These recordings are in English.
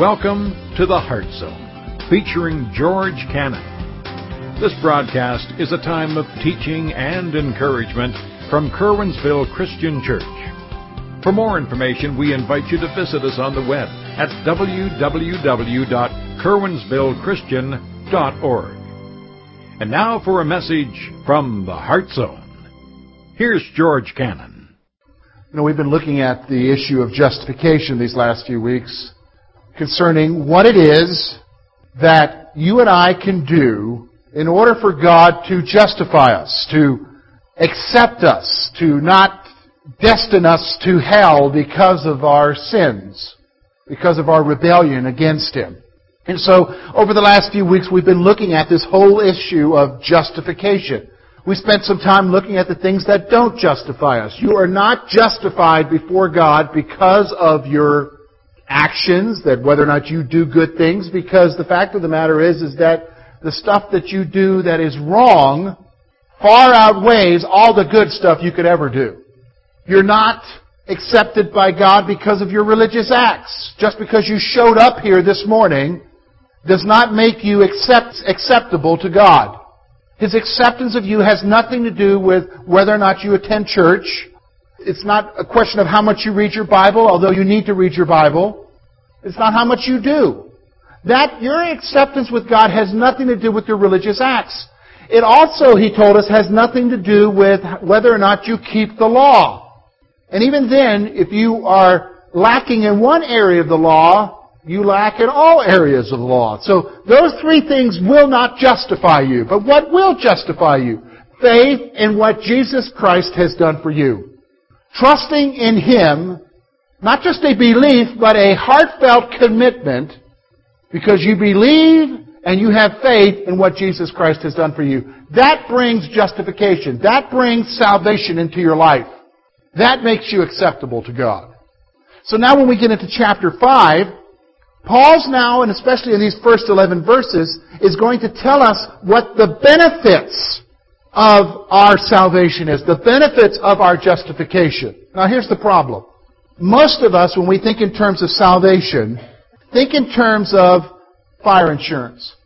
Welcome to the Heart Zone, featuring George Cannon. This broadcast is a time of teaching and encouragement from Curwensville Christian Church. For more information, we invite you to visit us on the web at www.curwensvillechristian.org. And now for a message from the Heart Zone. Here's George Cannon. You know, we've been looking at the issue of justification these last few weeks concerning what it is that you and I can do in order for God to justify us, to accept us, to not destine us to hell because of our sins, because of our rebellion against Him. And so, over the last few weeks, we've been looking at this whole issue of justification. We spent some time looking at the things that don't justify us. You are not justified before God because of your actions, that whether or not you do good things, because the fact of the matter is, is that the stuff that you do that is wrong far outweighs all the good stuff you could ever do. You're not accepted by God because of your religious acts. Just because you showed up here this morning does not make you accept, acceptable to God. His acceptance of you has nothing to do with whether or not you attend church, it's not a question of how much you read your Bible, although you need to read your Bible. It's not how much you do. That, your acceptance with God has nothing to do with your religious acts. It also, he told us, has nothing to do with whether or not you keep the law. And even then, if you are lacking in one area of the law, you lack in all areas of the law. So those three things will not justify you. But what will justify you? Faith in what Jesus Christ has done for you trusting in Him, not just a belief, but a heartfelt commitment, because you believe and you have faith in what Jesus Christ has done for you. That brings justification. That brings salvation into your life. That makes you acceptable to God. So now when we get into chapter 5, Paul's now, and especially in these first 11 verses, is going to tell us what the benefits of our salvation is, the benefits of our justification. Now here's the problem. Most of us, when we think in terms of salvation, think in terms of fire insurance.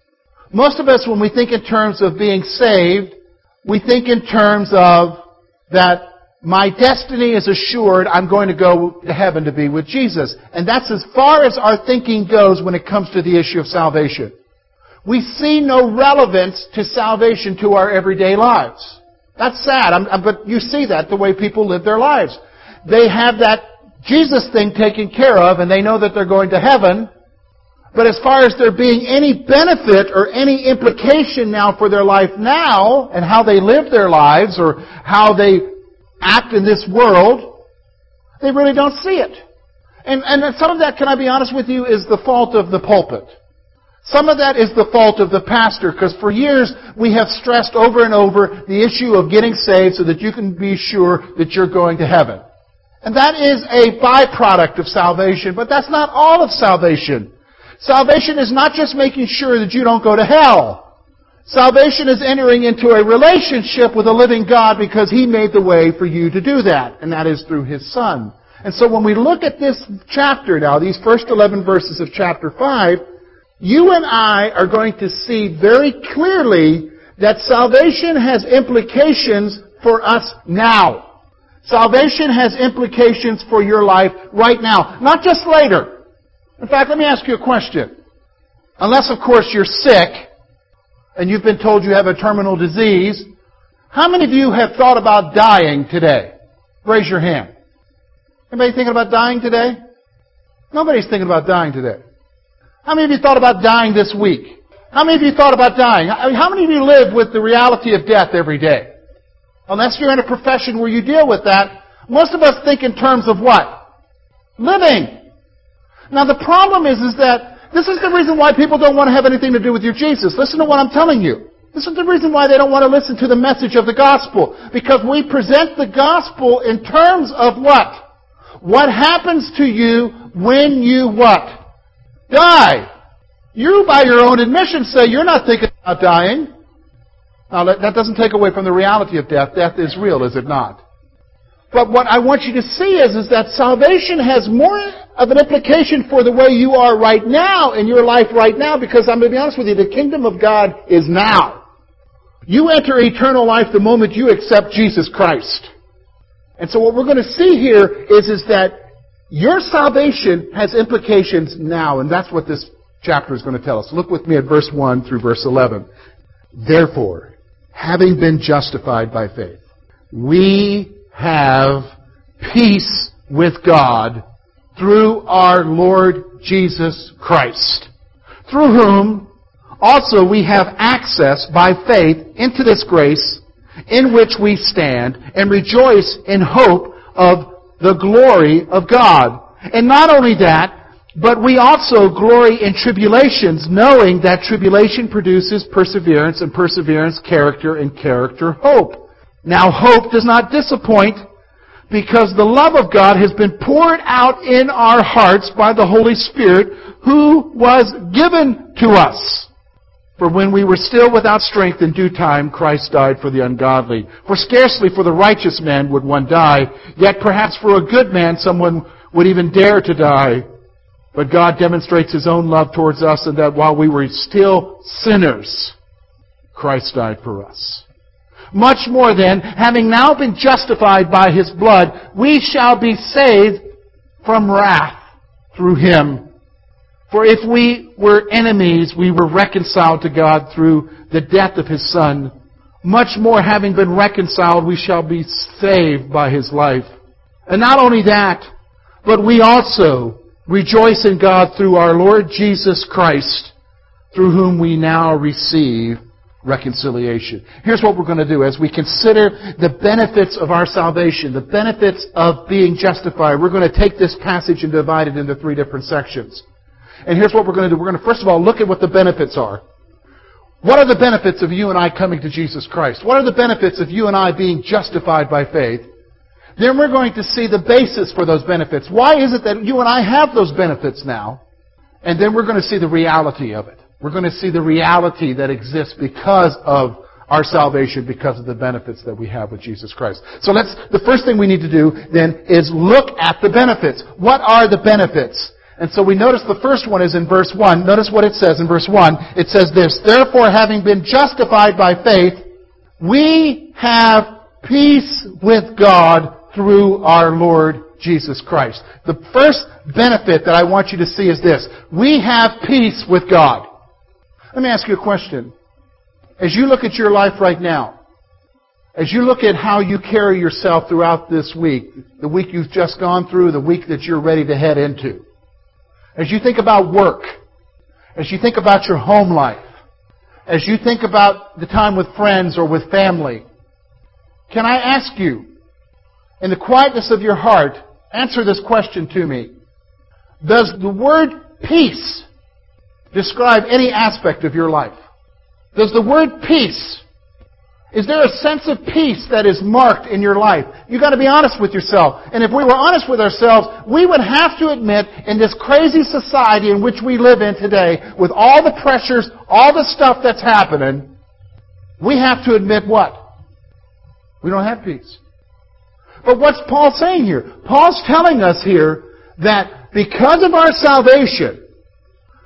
Most of us, when we think in terms of being saved, we think in terms of that my destiny is assured, I'm going to go to heaven to be with Jesus. And that's as far as our thinking goes when it comes to the issue of salvation. We see no relevance to salvation to our everyday lives. That's sad, I'm, but you see that the way people live their lives. They have that Jesus thing taken care of and they know that they're going to heaven. But as far as there being any benefit or any implication now for their life now and how they live their lives or how they act in this world, they really don't see it. And, and some of that, can I be honest with you, is the fault of the pulpit. Some of that is the fault of the pastor, because for years we have stressed over and over the issue of getting saved so that you can be sure that you're going to heaven. And that is a byproduct of salvation, but that's not all of salvation. Salvation is not just making sure that you don't go to hell. Salvation is entering into a relationship with a living God because He made the way for you to do that, and that is through His Son. And so when we look at this chapter now, these first 11 verses of chapter 5, you and I are going to see very clearly that salvation has implications for us now. Salvation has implications for your life right now, not just later. In fact, let me ask you a question. Unless, of course, you're sick and you've been told you have a terminal disease, how many of you have thought about dying today? Raise your hand. Anybody thinking about dying today? Nobody's thinking about dying today. How many of you thought about dying this week? How many of you thought about dying? How many of you live with the reality of death every day? Unless you're in a profession where you deal with that, most of us think in terms of what? Living. Now the problem is, is that this is the reason why people don't want to have anything to do with your Jesus. Listen to what I'm telling you. This is the reason why they don't want to listen to the message of the gospel. Because we present the gospel in terms of what? What happens to you when you what? Die. You, by your own admission, say you're not thinking about dying. Now, that doesn't take away from the reality of death. Death is real, is it not? But what I want you to see is, is that salvation has more of an implication for the way you are right now in your life right now because I'm going to be honest with you, the kingdom of God is now. You enter eternal life the moment you accept Jesus Christ. And so what we're going to see here is, is that your salvation has implications now, and that's what this chapter is going to tell us. Look with me at verse 1 through verse 11. Therefore, having been justified by faith, we have peace with God through our Lord Jesus Christ, through whom also we have access by faith into this grace in which we stand and rejoice in hope of the glory of God. And not only that, but we also glory in tribulations, knowing that tribulation produces perseverance, and perseverance, character, and character, hope. Now, hope does not disappoint, because the love of God has been poured out in our hearts by the Holy Spirit, who was given to us. For when we were still without strength in due time, Christ died for the ungodly. For scarcely for the righteous man would one die, yet perhaps for a good man someone would even dare to die. But God demonstrates His own love towards us in that while we were still sinners, Christ died for us. Much more then, having now been justified by His blood, we shall be saved from wrath through Him. For if we were enemies, we were reconciled to God through the death of His Son. Much more, having been reconciled, we shall be saved by His life. And not only that, but we also rejoice in God through our Lord Jesus Christ, through whom we now receive reconciliation. Here's what we're going to do as we consider the benefits of our salvation, the benefits of being justified. We're going to take this passage and divide it into three different sections. And here's what we're going to do. We're going to first of all look at what the benefits are. What are the benefits of you and I coming to Jesus Christ? What are the benefits of you and I being justified by faith? Then we're going to see the basis for those benefits. Why is it that you and I have those benefits now? And then we're going to see the reality of it. We're going to see the reality that exists because of our salvation, because of the benefits that we have with Jesus Christ. So let's, the first thing we need to do then is look at the benefits. What are the benefits? And so we notice the first one is in verse 1. Notice what it says in verse 1. It says this, Therefore, having been justified by faith, we have peace with God through our Lord Jesus Christ. The first benefit that I want you to see is this. We have peace with God. Let me ask you a question. As you look at your life right now, as you look at how you carry yourself throughout this week, the week you've just gone through, the week that you're ready to head into, as you think about work, as you think about your home life, as you think about the time with friends or with family, can I ask you, in the quietness of your heart, answer this question to me. Does the word peace describe any aspect of your life? Does the word peace is there a sense of peace that is marked in your life? You've got to be honest with yourself. And if we were honest with ourselves, we would have to admit in this crazy society in which we live in today, with all the pressures, all the stuff that's happening, we have to admit what? We don't have peace. But what's Paul saying here? Paul's telling us here that because of our salvation,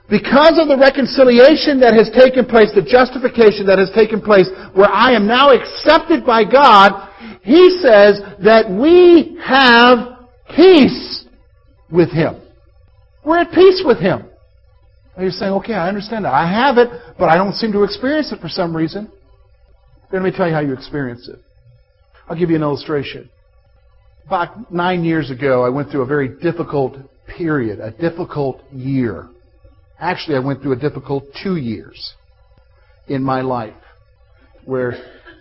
because of the reconciliation that has taken place, the justification that has taken place, where I am now accepted by God, he says that we have peace with Him. We're at peace with Him. And you're saying, okay, I understand that. I have it, but I don't seem to experience it for some reason. Let me tell you how you experience it. I'll give you an illustration. About nine years ago, I went through a very difficult period, a difficult year. Actually, I went through a difficult two years in my life where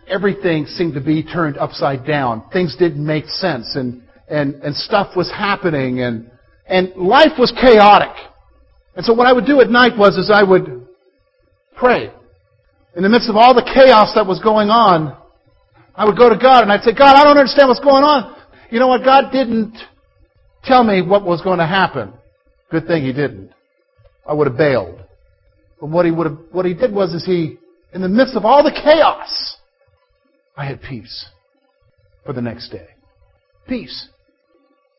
everything seemed to be turned upside down. Things didn't make sense and, and, and stuff was happening and, and life was chaotic. And so what I would do at night was is I would pray. In the midst of all the chaos that was going on, I would go to God and I'd say, God, I don't understand what's going on. You know what? God didn't tell me what was going to happen. Good thing He didn't. I would have bailed. But what he would have, what he did was is he, in the midst of all the chaos, I had peace for the next day. Peace.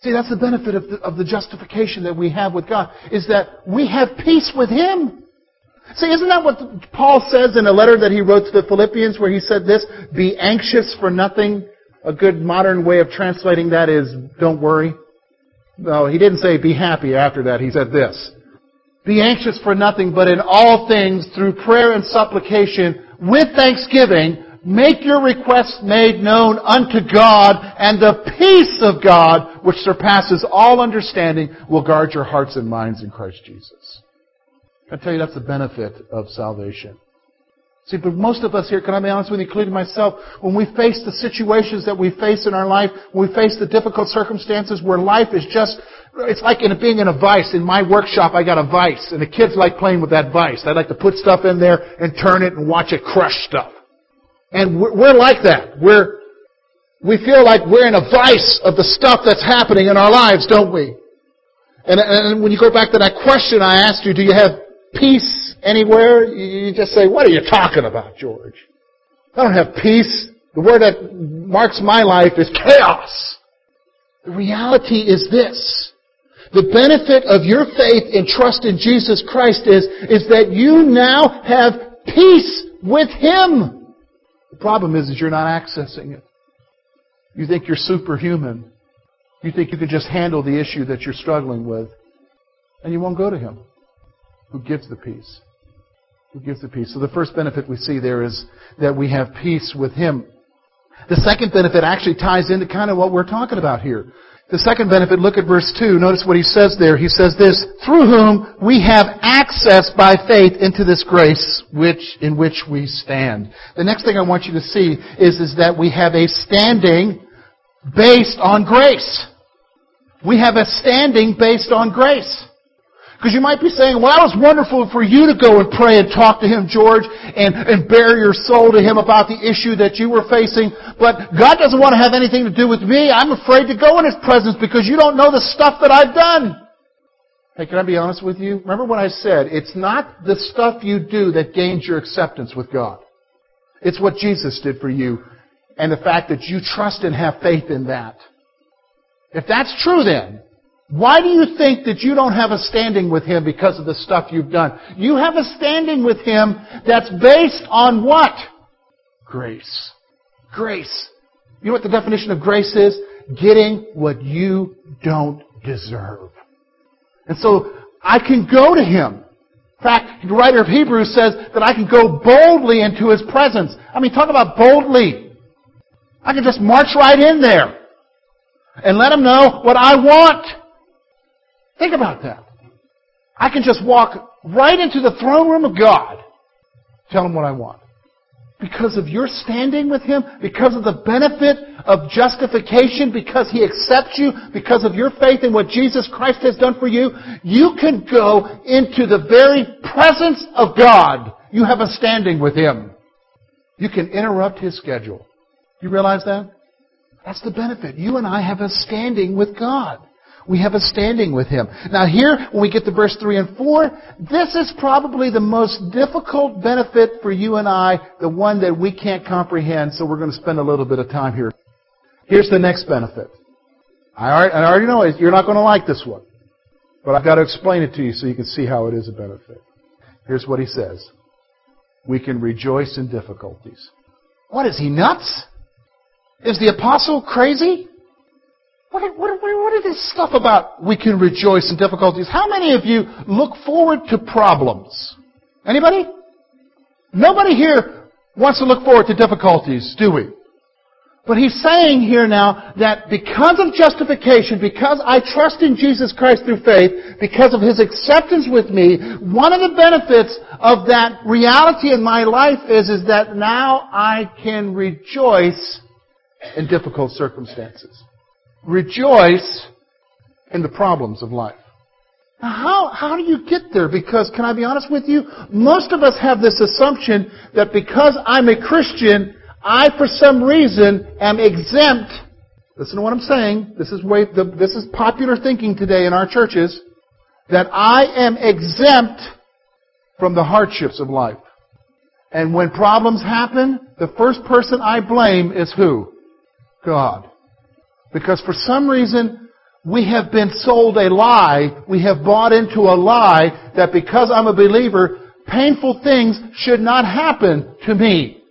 See, that's the benefit of the, of the justification that we have with God, is that we have peace with Him. See, isn't that what Paul says in a letter that he wrote to the Philippians where he said this, be anxious for nothing? A good modern way of translating that is, don't worry. No, he didn't say be happy after that. He said this, be anxious for nothing, but in all things, through prayer and supplication, with thanksgiving, make your requests made known unto God, and the peace of God, which surpasses all understanding, will guard your hearts and minds in Christ Jesus. I tell you, that's the benefit of salvation. See, but most of us here, can I be honest with you, including myself, when we face the situations that we face in our life, when we face the difficult circumstances where life is just, it's like in being in a vice. In my workshop, I got a vice, and the kids like playing with that vice. They like to put stuff in there and turn it and watch it crush stuff. And we're like that. We're, we feel like we're in a vice of the stuff that's happening in our lives, don't we? And, and when you go back to that question I asked you, do you have peace anywhere? You just say, what are you talking about, George? I don't have peace. The word that marks my life is chaos. The reality is this. The benefit of your faith and trust in Jesus Christ is, is that you now have peace with Him. The problem is, is you're not accessing it. You think you're superhuman. You think you can just handle the issue that you're struggling with. And you won't go to Him. Who gives the peace? Who gives the peace? So the first benefit we see there is that we have peace with Him. The second benefit actually ties into kind of what we're talking about here. The second benefit, look at verse 2. Notice what he says there. He says this, through whom we have access by faith into this grace which, in which we stand. The next thing I want you to see is, is that we have a standing based on grace. We have a standing based on grace. Because you might be saying, well, that was wonderful for you to go and pray and talk to him, George, and, and bare your soul to him about the issue that you were facing. But God doesn't want to have anything to do with me. I'm afraid to go in his presence because you don't know the stuff that I've done. Hey, can I be honest with you? Remember what I said? It's not the stuff you do that gains your acceptance with God. It's what Jesus did for you and the fact that you trust and have faith in that. If that's true then, why do you think that you don't have a standing with Him because of the stuff you've done? You have a standing with Him that's based on what? Grace. Grace. You know what the definition of grace is? Getting what you don't deserve. And so, I can go to Him. In fact, the writer of Hebrews says that I can go boldly into His presence. I mean, talk about boldly. I can just march right in there and let Him know what I want. Think about that. I can just walk right into the throne room of God, tell Him what I want. Because of your standing with Him, because of the benefit of justification, because He accepts you, because of your faith in what Jesus Christ has done for you, you can go into the very presence of God. You have a standing with Him. You can interrupt His schedule. You realize that? That's the benefit. You and I have a standing with God. We have a standing with Him. Now here, when we get to verse 3 and 4, this is probably the most difficult benefit for you and I, the one that we can't comprehend, so we're going to spend a little bit of time here. Here's the next benefit. I already know you're not going to like this one. But I've got to explain it to you so you can see how it is a benefit. Here's what he says. We can rejoice in difficulties. What is he nuts? Is the apostle crazy? What, what, what this stuff about we can rejoice in difficulties? How many of you look forward to problems? Anybody? Nobody here wants to look forward to difficulties, do we? But he's saying here now that because of justification, because I trust in Jesus Christ through faith, because of his acceptance with me, one of the benefits of that reality in my life is, is that now I can rejoice in difficult circumstances rejoice in the problems of life. Now, how, how do you get there? Because, can I be honest with you? Most of us have this assumption that because I'm a Christian, I, for some reason, am exempt. Listen to what I'm saying. This is, way, the, this is popular thinking today in our churches. That I am exempt from the hardships of life. And when problems happen, the first person I blame is who? God. Because for some reason, we have been sold a lie. We have bought into a lie that because I'm a believer, painful things should not happen to me.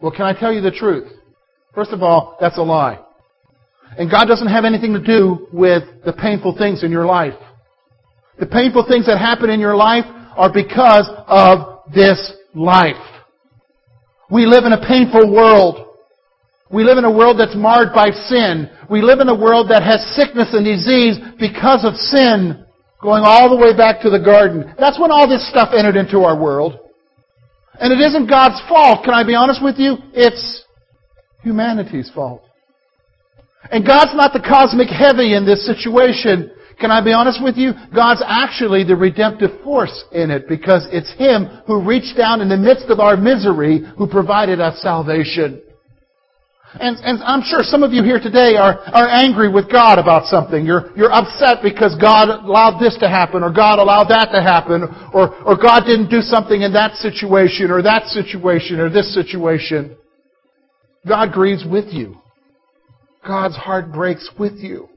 Well, can I tell you the truth? First of all, that's a lie. And God doesn't have anything to do with the painful things in your life. The painful things that happen in your life are because of this life. We live in a painful world. We live in a world that's marred by sin. We live in a world that has sickness and disease because of sin going all the way back to the garden. That's when all this stuff entered into our world. And it isn't God's fault, can I be honest with you? It's humanity's fault. And God's not the cosmic heavy in this situation. Can I be honest with you? God's actually the redemptive force in it because it's Him who reached down in the midst of our misery who provided us salvation. And, and I'm sure some of you here today are, are angry with God about something. You're, you're upset because God allowed this to happen, or God allowed that to happen, or, or God didn't do something in that situation, or that situation, or this situation. God grieves with you. God's heart breaks with you.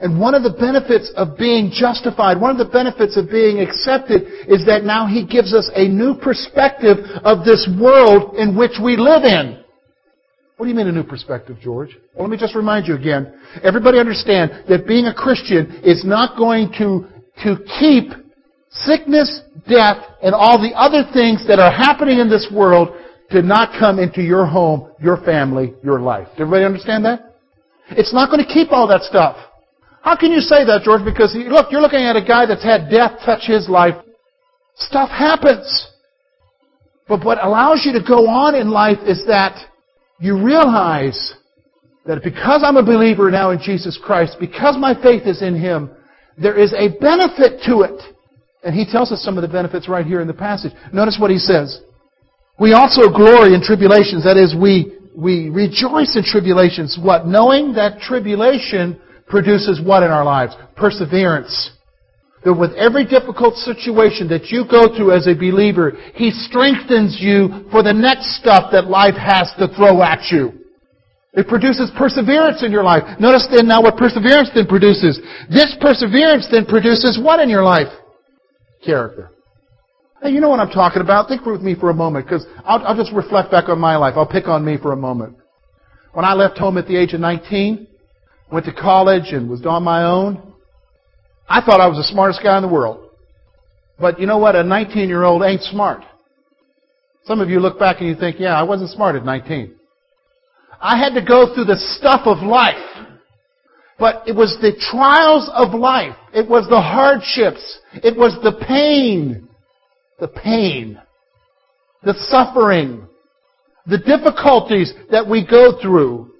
And one of the benefits of being justified, one of the benefits of being accepted is that now He gives us a new perspective of this world in which we live in. What do you mean a new perspective, George? Well, let me just remind you again. Everybody understand that being a Christian is not going to, to keep sickness, death, and all the other things that are happening in this world to not come into your home, your family, your life. Does everybody understand that? It's not going to keep all that stuff. How can you say that, George? Because look, you're looking at a guy that's had death touch his life. Stuff happens. But what allows you to go on in life is that you realize that because I'm a believer now in Jesus Christ, because my faith is in Him, there is a benefit to it. And he tells us some of the benefits right here in the passage. Notice what he says. We also glory in tribulations. That is, we, we rejoice in tribulations. What? Knowing that tribulation produces what in our lives? Perseverance. That with every difficult situation that you go through as a believer, He strengthens you for the next stuff that life has to throw at you. It produces perseverance in your life. Notice then now what perseverance then produces. This perseverance then produces what in your life? Character. Hey, you know what I'm talking about. Think with me for a moment, because I'll, I'll just reflect back on my life. I'll pick on me for a moment. When I left home at the age of 19, went to college and was on my own, I thought I was the smartest guy in the world. But you know what? A 19 year old ain't smart. Some of you look back and you think, yeah, I wasn't smart at 19. I had to go through the stuff of life. But it was the trials of life. It was the hardships. It was the pain. The pain. The suffering. The difficulties that we go through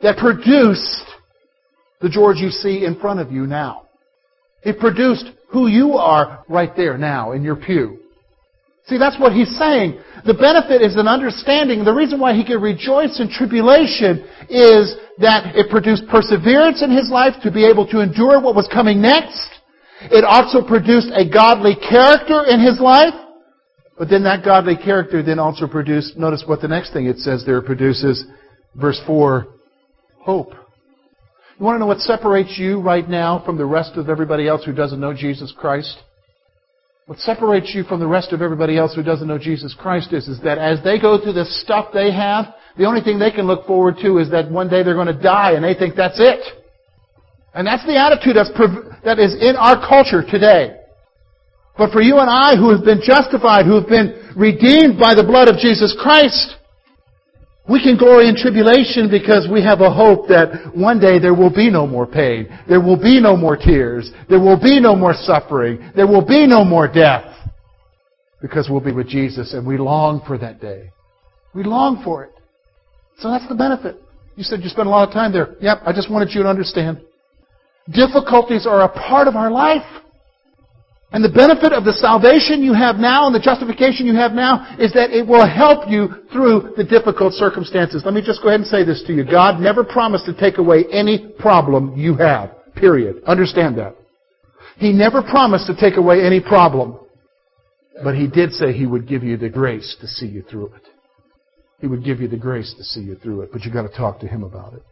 that produced the George you see in front of you now. It produced who you are right there now in your pew. See, that's what he's saying. The benefit is an understanding. The reason why he could rejoice in tribulation is that it produced perseverance in his life to be able to endure what was coming next. It also produced a godly character in his life. But then that godly character then also produced, notice what the next thing it says there produces, verse 4, hope. You want to know what separates you right now from the rest of everybody else who doesn't know Jesus Christ? What separates you from the rest of everybody else who doesn't know Jesus Christ is, is that as they go through the stuff they have, the only thing they can look forward to is that one day they're going to die and they think that's it. And that's the attitude that's, that is in our culture today. But for you and I who have been justified, who have been redeemed by the blood of Jesus Christ, we can glory in tribulation because we have a hope that one day there will be no more pain. There will be no more tears. There will be no more suffering. There will be no more death. Because we'll be with Jesus and we long for that day. We long for it. So that's the benefit. You said you spent a lot of time there. Yep, I just wanted you to understand. Difficulties are a part of our life. And the benefit of the salvation you have now and the justification you have now is that it will help you through the difficult circumstances. Let me just go ahead and say this to you. God never promised to take away any problem you have. Period. Understand that. He never promised to take away any problem. But He did say He would give you the grace to see you through it. He would give you the grace to see you through it. But you've got to talk to Him about it.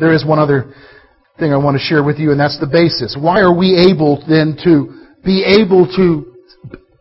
There is one other thing I want to share with you, and that's the basis. Why are we able then to be able to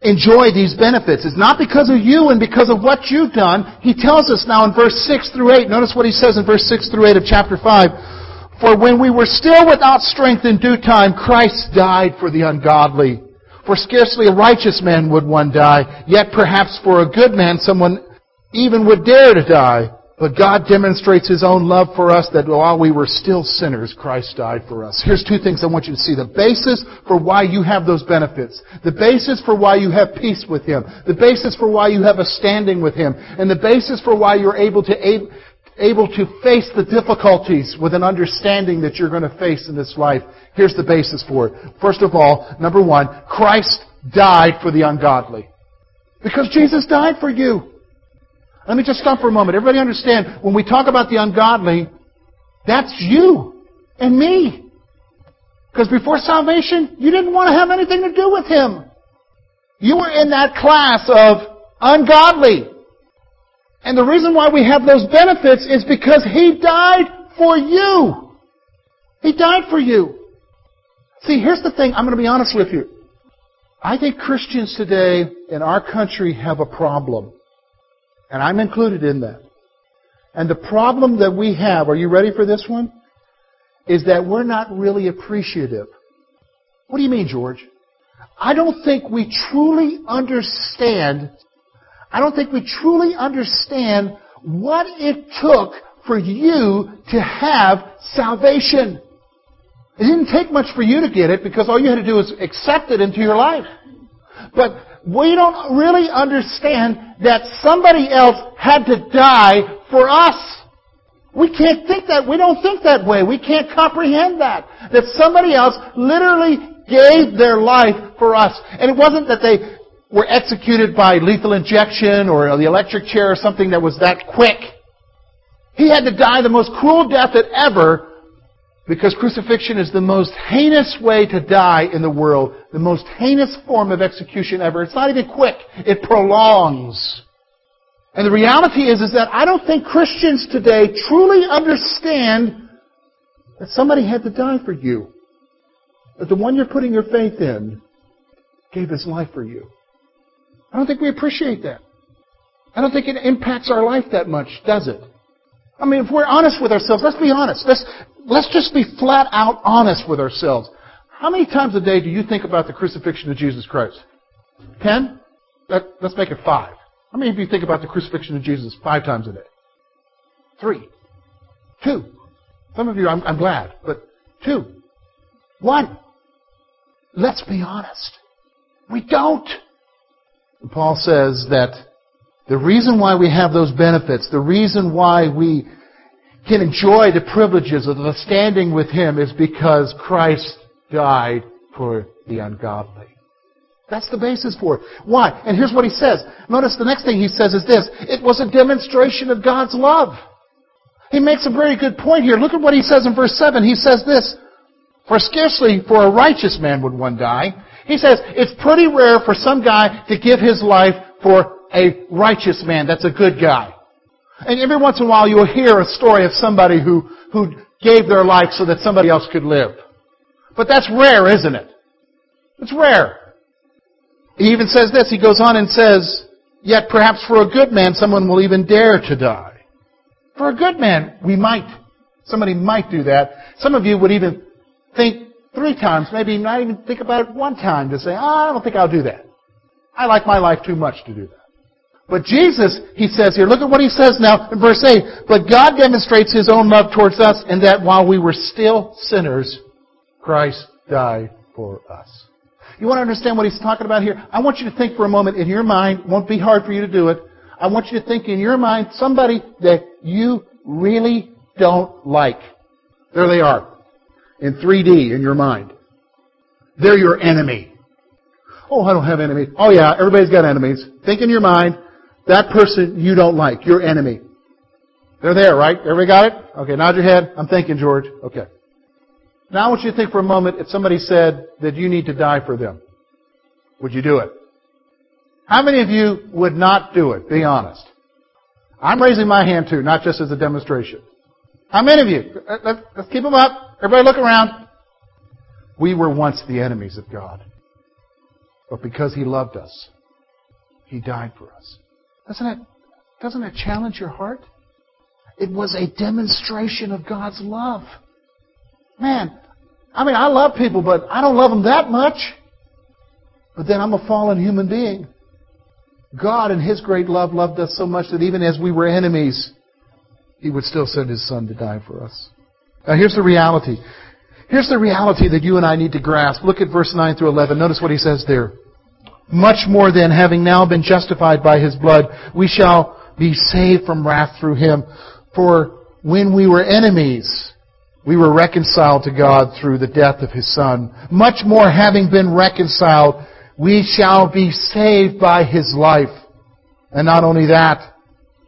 enjoy these benefits? It's not because of you and because of what you've done. He tells us now in verse 6 through 8. Notice what he says in verse 6 through 8 of chapter 5. For when we were still without strength in due time, Christ died for the ungodly. For scarcely a righteous man would one die, yet perhaps for a good man someone even would dare to die. But God demonstrates His own love for us that while we were still sinners, Christ died for us. Here's two things I want you to see. The basis for why you have those benefits. The basis for why you have peace with Him. The basis for why you have a standing with Him. And the basis for why you're able to, able to face the difficulties with an understanding that you're going to face in this life. Here's the basis for it. First of all, number one, Christ died for the ungodly. Because Jesus died for you. Let me just stop for a moment. Everybody understand, when we talk about the ungodly, that's you and me. Because before salvation, you didn't want to have anything to do with Him. You were in that class of ungodly. And the reason why we have those benefits is because He died for you. He died for you. See, here's the thing. I'm going to be honest with you. I think Christians today in our country have a problem. And I'm included in that. And the problem that we have, are you ready for this one? Is that we're not really appreciative. What do you mean, George? I don't think we truly understand, I don't think we truly understand what it took for you to have salvation. It didn't take much for you to get it because all you had to do was accept it into your life. But we don't really understand that somebody else had to die for us. We can't think that. We don't think that way. We can't comprehend that. That somebody else literally gave their life for us. And it wasn't that they were executed by lethal injection or the electric chair or something that was that quick. He had to die the most cruel death that ever because crucifixion is the most heinous way to die in the world, the most heinous form of execution ever. It's not even quick, it prolongs. And the reality is, is that I don't think Christians today truly understand that somebody had to die for you. That the one you're putting your faith in gave his life for you. I don't think we appreciate that. I don't think it impacts our life that much, does it? I mean, if we're honest with ourselves, let's be honest. Let's, let's just be flat out honest with ourselves. How many times a day do you think about the crucifixion of Jesus Christ? Ten? Let, let's make it five. How many of you think about the crucifixion of Jesus five times a day? Three. Two. Some of you, I'm, I'm glad, but two. One. Let's be honest. We don't. And Paul says that the reason why we have those benefits, the reason why we can enjoy the privileges of the standing with Him is because Christ died for the ungodly. That's the basis for it. Why? And here's what he says. Notice the next thing he says is this. It was a demonstration of God's love. He makes a very good point here. Look at what he says in verse 7. He says this, For scarcely for a righteous man would one die. He says, it's pretty rare for some guy to give his life for a righteous man. That's a good guy. And every once in a while you'll hear a story of somebody who, who gave their life so that somebody else could live. But that's rare, isn't it? It's rare. He even says this, he goes on and says, Yet perhaps for a good man someone will even dare to die. For a good man, we might, somebody might do that. Some of you would even think three times, maybe not even think about it one time to say, oh, I don't think I'll do that. I like my life too much to do that. But Jesus, he says here, look at what he says now in verse 8. But God demonstrates his own love towards us in that while we were still sinners, Christ died for us. You want to understand what he's talking about here? I want you to think for a moment in your mind, won't be hard for you to do it. I want you to think in your mind somebody that you really don't like. There they are. In 3D in your mind. They're your enemy. Oh, I don't have enemies. Oh yeah, everybody's got enemies. Think in your mind, that person you don't like, your enemy. They're there, right? Everybody got it? Okay, nod your head. I'm thinking, George. Okay. Now I want you to think for a moment if somebody said that you need to die for them. Would you do it? How many of you would not do it? Be honest. I'm raising my hand too, not just as a demonstration. How many of you? Uh, let's, let's keep them up. Everybody look around. We were once the enemies of God. But because He loved us, He died for us. Doesn't it, doesn't it challenge your heart? It was a demonstration of God's love. Man, I mean, I love people, but I don't love them that much. But then I'm a fallen human being. God, in His great love, loved us so much that even as we were enemies, He would still send His Son to die for us. Now, here's the reality. Here's the reality that you and I need to grasp. Look at verse 9 through 11. Notice what He says there. Much more than having now been justified by His blood, we shall be saved from wrath through Him. For when we were enemies, we were reconciled to God through the death of His Son. Much more having been reconciled, we shall be saved by His life. And not only that,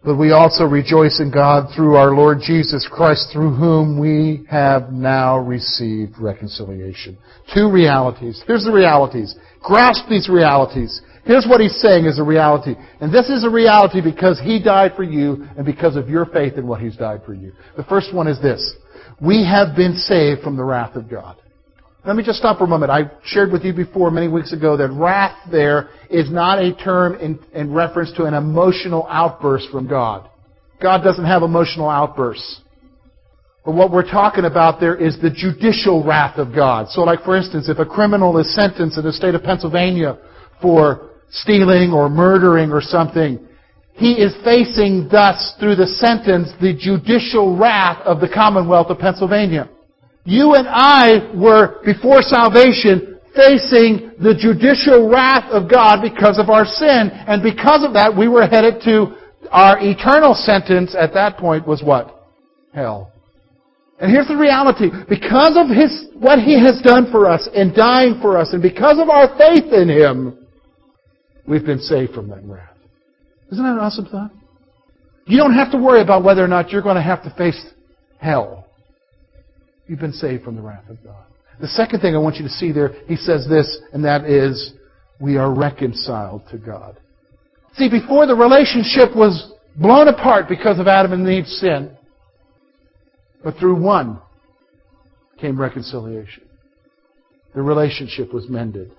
but we also rejoice in God through our Lord Jesus Christ, through whom we have now received reconciliation. Two realities. Here's the realities. Grasp these realities. Here's what he's saying is a reality. And this is a reality because he died for you and because of your faith in what he's died for you. The first one is this. We have been saved from the wrath of God. Let me just stop for a moment. I shared with you before many weeks ago that wrath there is not a term in, in reference to an emotional outburst from God. God doesn't have emotional outbursts. But what we're talking about there is the judicial wrath of God. So like for instance, if a criminal is sentenced in the state of Pennsylvania for stealing or murdering or something, he is facing thus through the sentence the judicial wrath of the Commonwealth of Pennsylvania. You and I were, before salvation, facing the judicial wrath of God because of our sin. And because of that, we were headed to our eternal sentence at that point was what? Hell. And here's the reality. Because of his, what he has done for us in dying for us, and because of our faith in him, we've been saved from that wrath. Isn't that an awesome thought? You don't have to worry about whether or not you're going to have to face hell. You've been saved from the wrath of God. The second thing I want you to see there, he says this, and that is, we are reconciled to God. See, before the relationship was blown apart because of Adam and Eve's sin, but through one came reconciliation. The relationship was mended.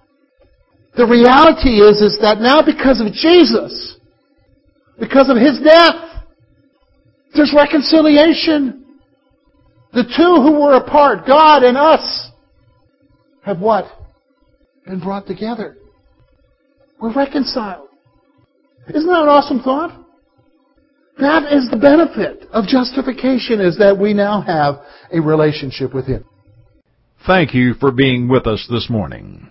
The reality is, is that now because of Jesus, because of His death, there's reconciliation. The two who were apart, God and us, have what? Been brought together. We're reconciled. Isn't that an awesome thought? That is the benefit of justification is that we now have a relationship with Him. Thank you for being with us this morning.